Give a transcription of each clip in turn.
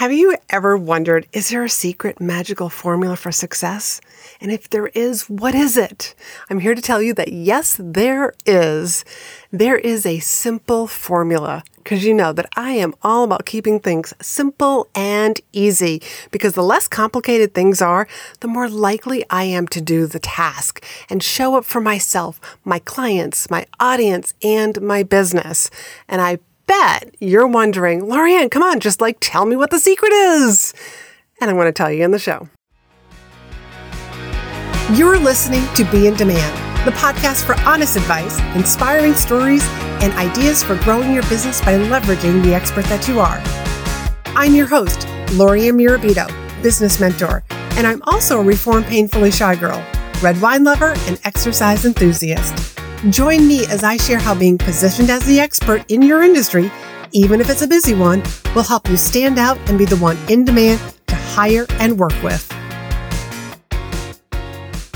Have you ever wondered, is there a secret magical formula for success? And if there is, what is it? I'm here to tell you that yes, there is. There is a simple formula because you know that I am all about keeping things simple and easy because the less complicated things are, the more likely I am to do the task and show up for myself, my clients, my audience, and my business. And I bet you're wondering, Lorianne, come on, just like tell me what the secret is. And I want to tell you in the show. You're listening to Be in Demand, the podcast for honest advice, inspiring stories, and ideas for growing your business by leveraging the expert that you are. I'm your host, Lorianne Mirabito, business mentor, and I'm also a reformed painfully shy girl, red wine lover, and exercise enthusiast. Join me as I share how being positioned as the expert in your industry, even if it's a busy one, will help you stand out and be the one in demand to hire and work with.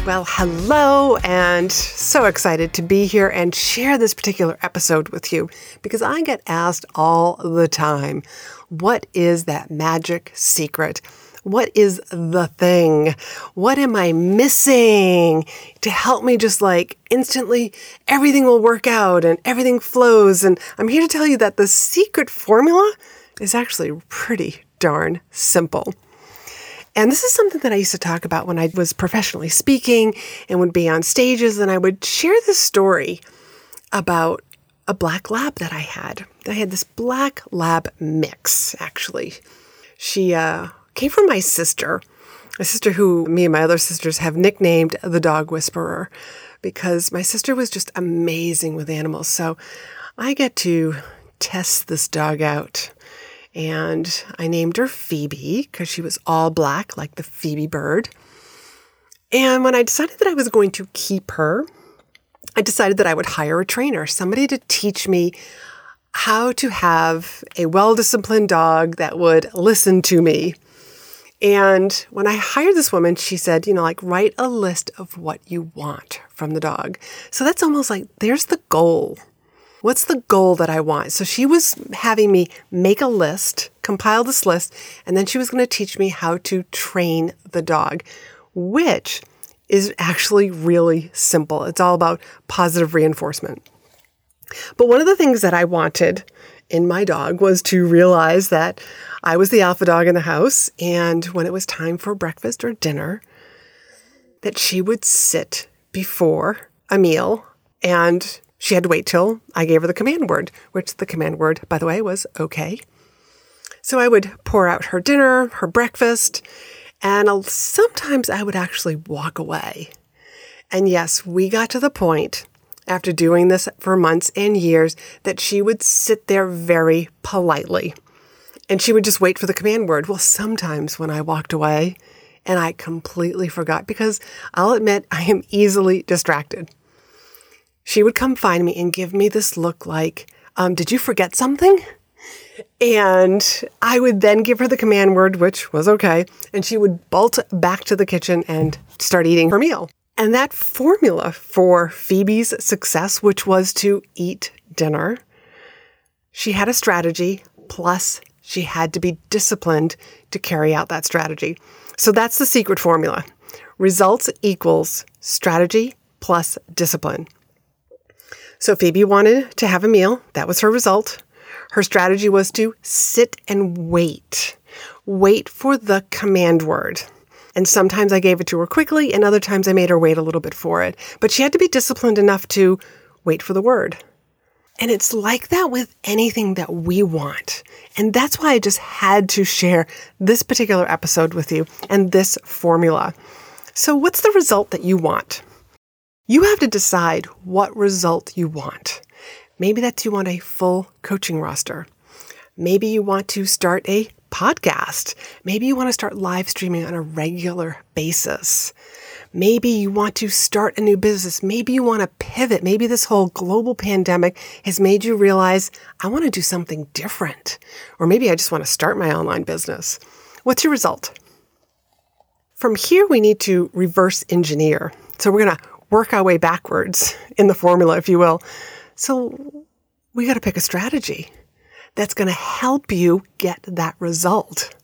Well, hello, and so excited to be here and share this particular episode with you because I get asked all the time what is that magic secret? What is the thing? What am I missing to help me just like instantly everything will work out and everything flows? And I'm here to tell you that the secret formula is actually pretty darn simple. And this is something that I used to talk about when I was professionally speaking and would be on stages, and I would share this story about a black lab that I had. I had this black lab mix, actually. She uh, came from my sister, my sister who me and my other sisters have nicknamed the dog whisperer because my sister was just amazing with animals. So I get to test this dog out. And I named her Phoebe because she was all black, like the Phoebe bird. And when I decided that I was going to keep her, I decided that I would hire a trainer, somebody to teach me how to have a well disciplined dog that would listen to me and when I hired this woman, she said, you know, like write a list of what you want from the dog. So that's almost like there's the goal. What's the goal that I want? So she was having me make a list, compile this list, and then she was going to teach me how to train the dog, which is actually really simple. It's all about positive reinforcement. But one of the things that I wanted in my dog was to realize that I was the alpha dog in the house, and when it was time for breakfast or dinner, that she would sit before a meal and she had to wait till I gave her the command word, which the command word, by the way, was okay. So I would pour out her dinner, her breakfast, and sometimes I would actually walk away. And yes, we got to the point after doing this for months and years that she would sit there very politely and she would just wait for the command word. Well, sometimes when I walked away and I completely forgot because I'll admit I am easily distracted, she would come find me and give me this look like, um, Did you forget something? And I would then give her the command word, which was okay, and she would bolt back to the kitchen and start eating her meal. And that formula for Phoebe's success, which was to eat dinner, she had a strategy plus she had to be disciplined to carry out that strategy. So that's the secret formula results equals strategy plus discipline. So Phoebe wanted to have a meal. That was her result. Her strategy was to sit and wait, wait for the command word. And sometimes I gave it to her quickly, and other times I made her wait a little bit for it. But she had to be disciplined enough to wait for the word. And it's like that with anything that we want. And that's why I just had to share this particular episode with you and this formula. So, what's the result that you want? You have to decide what result you want. Maybe that's you want a full coaching roster. Maybe you want to start a podcast. Maybe you want to start live streaming on a regular basis. Maybe you want to start a new business. Maybe you want to pivot. Maybe this whole global pandemic has made you realize, I want to do something different. Or maybe I just want to start my online business. What's your result? From here, we need to reverse engineer. So we're going to work our way backwards in the formula, if you will. So we got to pick a strategy that's going to help you get that result.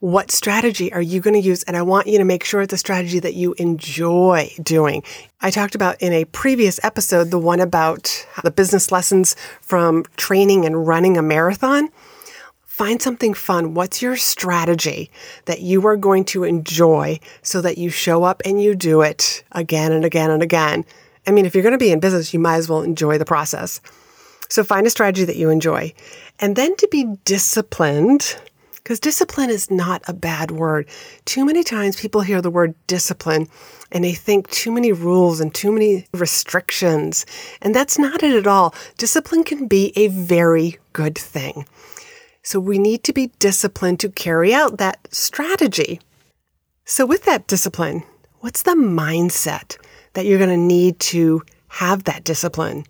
What strategy are you going to use? And I want you to make sure it's a strategy that you enjoy doing. I talked about in a previous episode the one about the business lessons from training and running a marathon. Find something fun. What's your strategy that you are going to enjoy so that you show up and you do it again and again and again? I mean, if you're going to be in business, you might as well enjoy the process. So find a strategy that you enjoy. And then to be disciplined, because discipline is not a bad word. Too many times people hear the word discipline and they think too many rules and too many restrictions. And that's not it at all. Discipline can be a very good thing. So we need to be disciplined to carry out that strategy. So, with that discipline, what's the mindset that you're going to need to have that discipline?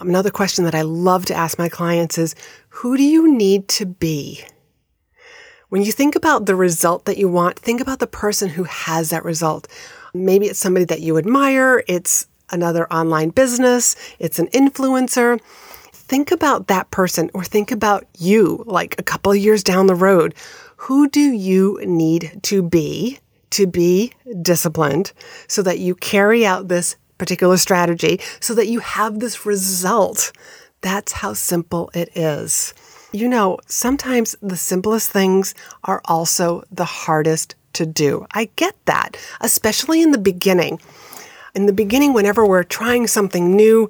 Another question that I love to ask my clients is who do you need to be? When you think about the result that you want, think about the person who has that result. Maybe it's somebody that you admire, it's another online business, it's an influencer think about that person or think about you like a couple of years down the road. Who do you need to be to be disciplined so that you carry out this particular strategy so that you have this result? That's how simple it is. You know, sometimes the simplest things are also the hardest to do. I get that, especially in the beginning. In the beginning, whenever we're trying something new,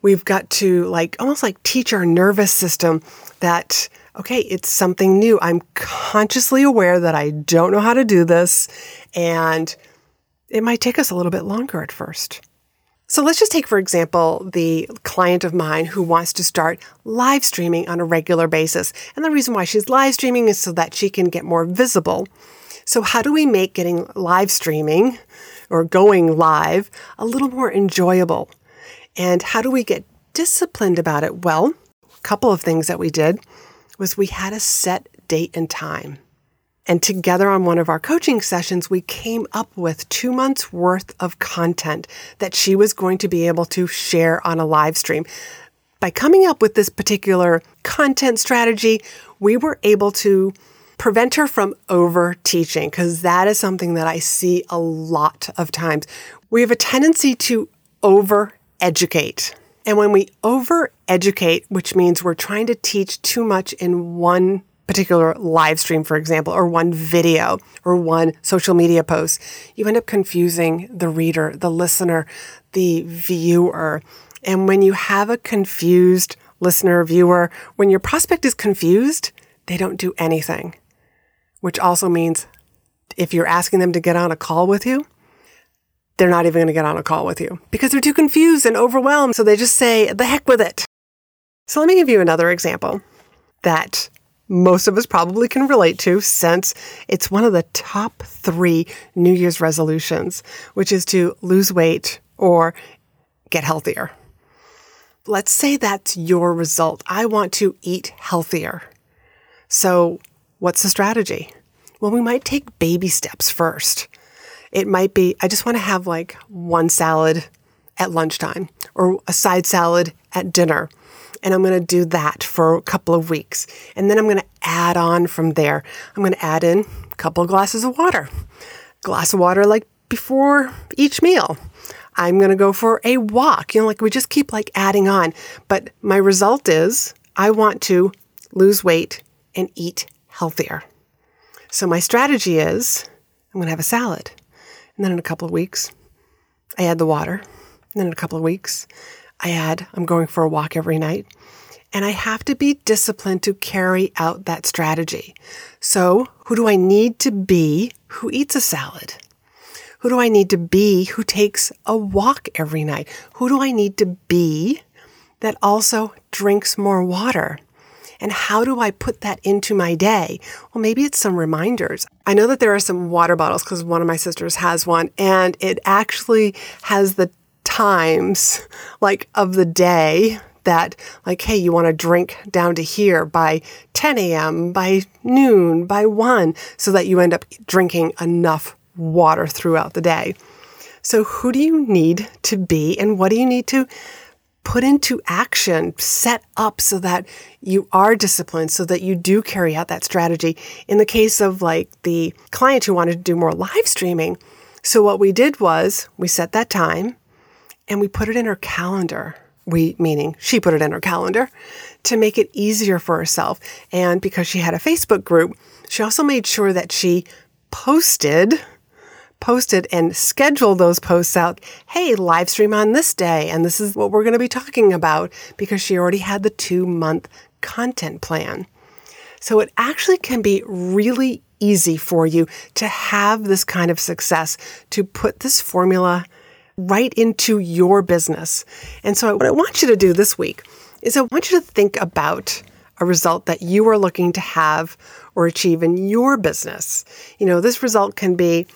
we've got to like almost like teach our nervous system that okay, it's something new. I'm consciously aware that I don't know how to do this and it might take us a little bit longer at first. So let's just take, for example, the client of mine who wants to start live streaming on a regular basis. And the reason why she's live streaming is so that she can get more visible. So, how do we make getting live streaming or going live a little more enjoyable? And how do we get disciplined about it? Well, a couple of things that we did was we had a set date and time. And together on one of our coaching sessions, we came up with two months worth of content that she was going to be able to share on a live stream. By coming up with this particular content strategy, we were able to prevent her from over teaching because that is something that I see a lot of times. We have a tendency to over educate. And when we over educate, which means we're trying to teach too much in one particular live stream, for example, or one video or one social media post, you end up confusing the reader, the listener, the viewer. And when you have a confused listener, viewer, when your prospect is confused, they don't do anything, which also means if you're asking them to get on a call with you, they're not even going to get on a call with you because they're too confused and overwhelmed. So they just say, the heck with it. So let me give you another example that most of us probably can relate to since it's one of the top three New Year's resolutions, which is to lose weight or get healthier. Let's say that's your result. I want to eat healthier. So, what's the strategy? Well, we might take baby steps first. It might be, I just want to have like one salad at lunchtime or a side salad at dinner. And I'm going to do that for a couple of weeks. And then I'm going to add on from there. I'm going to add in a couple of glasses of water, glass of water like before each meal. I'm going to go for a walk. You know, like we just keep like adding on. But my result is I want to lose weight and eat healthier. So my strategy is I'm going to have a salad. And then in a couple of weeks, I add the water. And then in a couple of weeks, I add, I'm going for a walk every night. And I have to be disciplined to carry out that strategy. So, who do I need to be who eats a salad? Who do I need to be who takes a walk every night? Who do I need to be that also drinks more water? And how do I put that into my day? Well, maybe it's some reminders. I know that there are some water bottles because one of my sisters has one, and it actually has the times like of the day that like hey you want to drink down to here by 10 a.m by noon by 1 so that you end up drinking enough water throughout the day so who do you need to be and what do you need to put into action, set up so that you are disciplined, so that you do carry out that strategy. In the case of like the client who wanted to do more live streaming, so what we did was we set that time and we put it in her calendar. We, meaning she put it in her calendar to make it easier for herself. And because she had a Facebook group, she also made sure that she posted posted and scheduled those posts out. Hey, live stream on this day, and this is what we're going to be talking about because she already had the two month content plan. So it actually can be really easy for you to have this kind of success, to put this formula right into your business. And so, what I want you to do this week is I want you to think about a result that you are looking to have or achieve in your business. You know, this result can be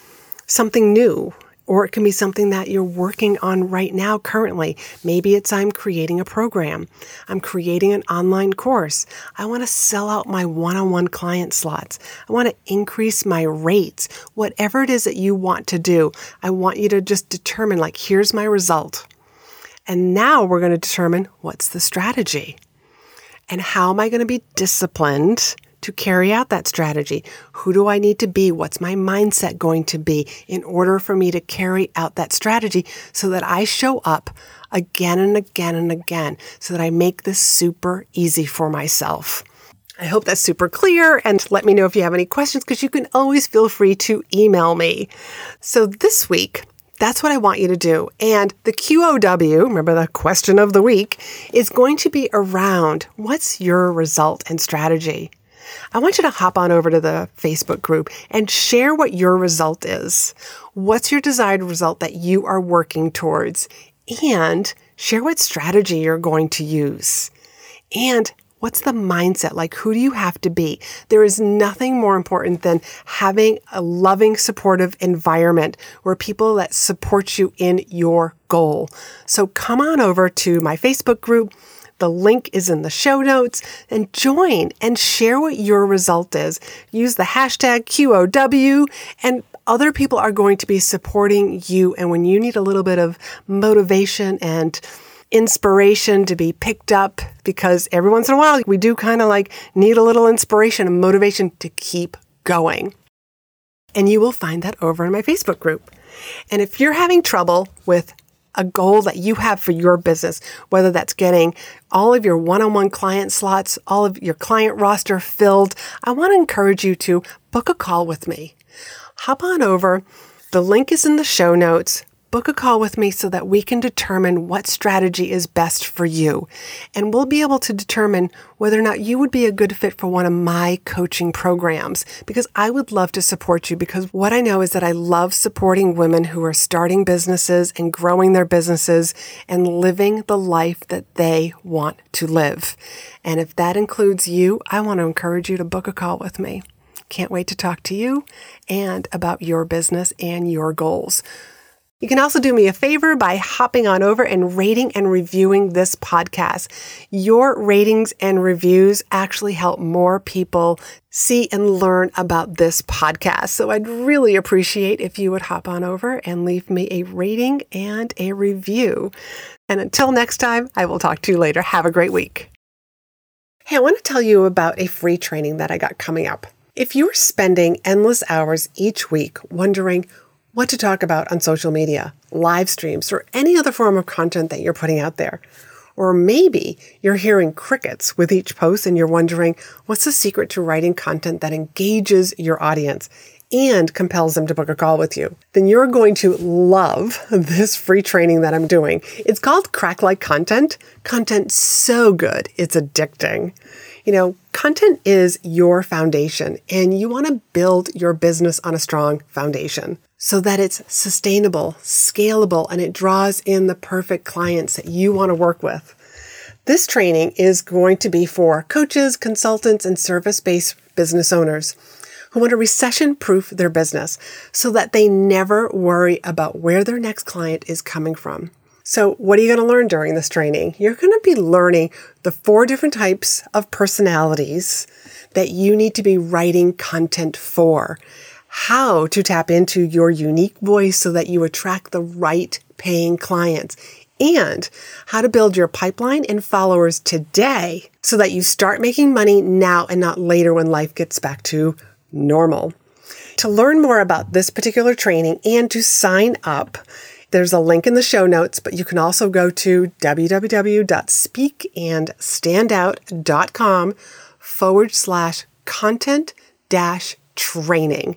something new, or it can be something that you're working on right now currently. Maybe it's I'm creating a program, I'm creating an online course. I want to sell out my one on one client slots, I want to increase my rates. Whatever it is that you want to do, I want you to just determine like, here's my result. And now we're going to determine what's the strategy and how am I going to be disciplined to carry out that strategy? Who do I need to be? What's my mindset going to be in order for me to carry out that strategy so that I show up again and again and again so that I make this super easy for myself? I hope that's super clear and let me know if you have any questions because you can always feel free to email me. So this week, that's what I want you to do. And the QOW, remember the question of the week, is going to be around what's your result and strategy? I want you to hop on over to the Facebook group and share what your result is. What's your desired result that you are working towards? And share what strategy you're going to use. And What's the mindset? Like, who do you have to be? There is nothing more important than having a loving, supportive environment where people that support you in your goal. So come on over to my Facebook group the link is in the show notes and join and share what your result is. Use the hashtag QOW and other people are going to be supporting you. And when you need a little bit of motivation and inspiration to be picked up, because every once in a while we do kind of like need a little inspiration and motivation to keep going. And you will find that over in my Facebook group. And if you're having trouble with a goal that you have for your business, whether that's getting all of your one on one client slots, all of your client roster filled, I want to encourage you to book a call with me. Hop on over. The link is in the show notes book a call with me so that we can determine what strategy is best for you. And we'll be able to determine whether or not you would be a good fit for one of my coaching programs because I would love to support you because what I know is that I love supporting women who are starting businesses and growing their businesses and living the life that they want to live. And if that includes you, I want to encourage you to book a call with me. Can't wait to talk to you and about your business and your goals. You can also do me a favor by hopping on over and rating and reviewing this podcast. Your ratings and reviews actually help more people see and learn about this podcast. So I'd really appreciate if you would hop on over and leave me a rating and a review. And until next time, I will talk to you later. Have a great week. Hey, I want to tell you about a free training that I got coming up. If you're spending endless hours each week wondering, what to talk about on social media, live streams, or any other form of content that you're putting out there. Or maybe you're hearing crickets with each post and you're wondering what's the secret to writing content that engages your audience and compels them to book a call with you. Then you're going to love this free training that I'm doing. It's called Crack Like Content. Content so good, it's addicting. You know, content is your foundation and you want to build your business on a strong foundation so that it's sustainable, scalable, and it draws in the perfect clients that you want to work with. This training is going to be for coaches, consultants, and service based business owners who want to recession proof their business so that they never worry about where their next client is coming from. So, what are you going to learn during this training? You're going to be learning the four different types of personalities that you need to be writing content for how to tap into your unique voice so that you attract the right paying clients and how to build your pipeline and followers today so that you start making money now and not later when life gets back to normal. To learn more about this particular training and to sign up, there's a link in the show notes, but you can also go to www.speakandstandout.com forward slash content dash training.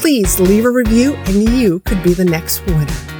please leave a review and you could be the next winner.